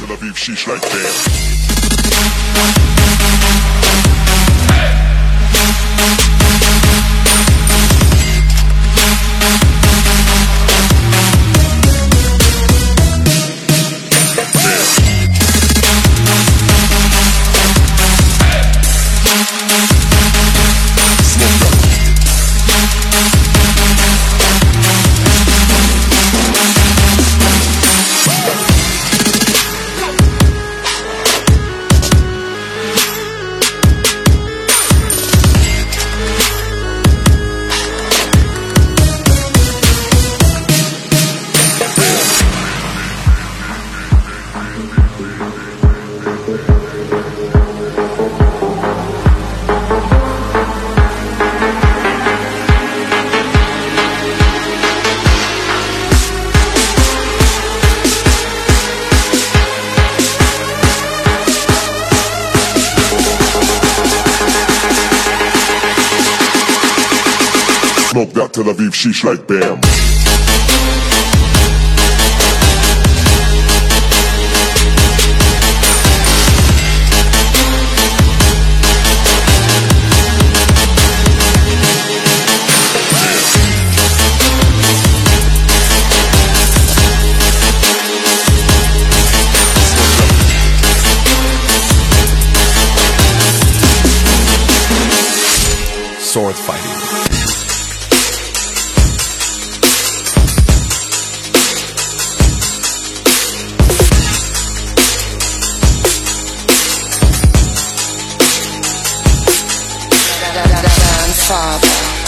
Tel Aviv, sheesh like damn. Smoke that Tel Aviv, sheesh like bam. Sword fight. father.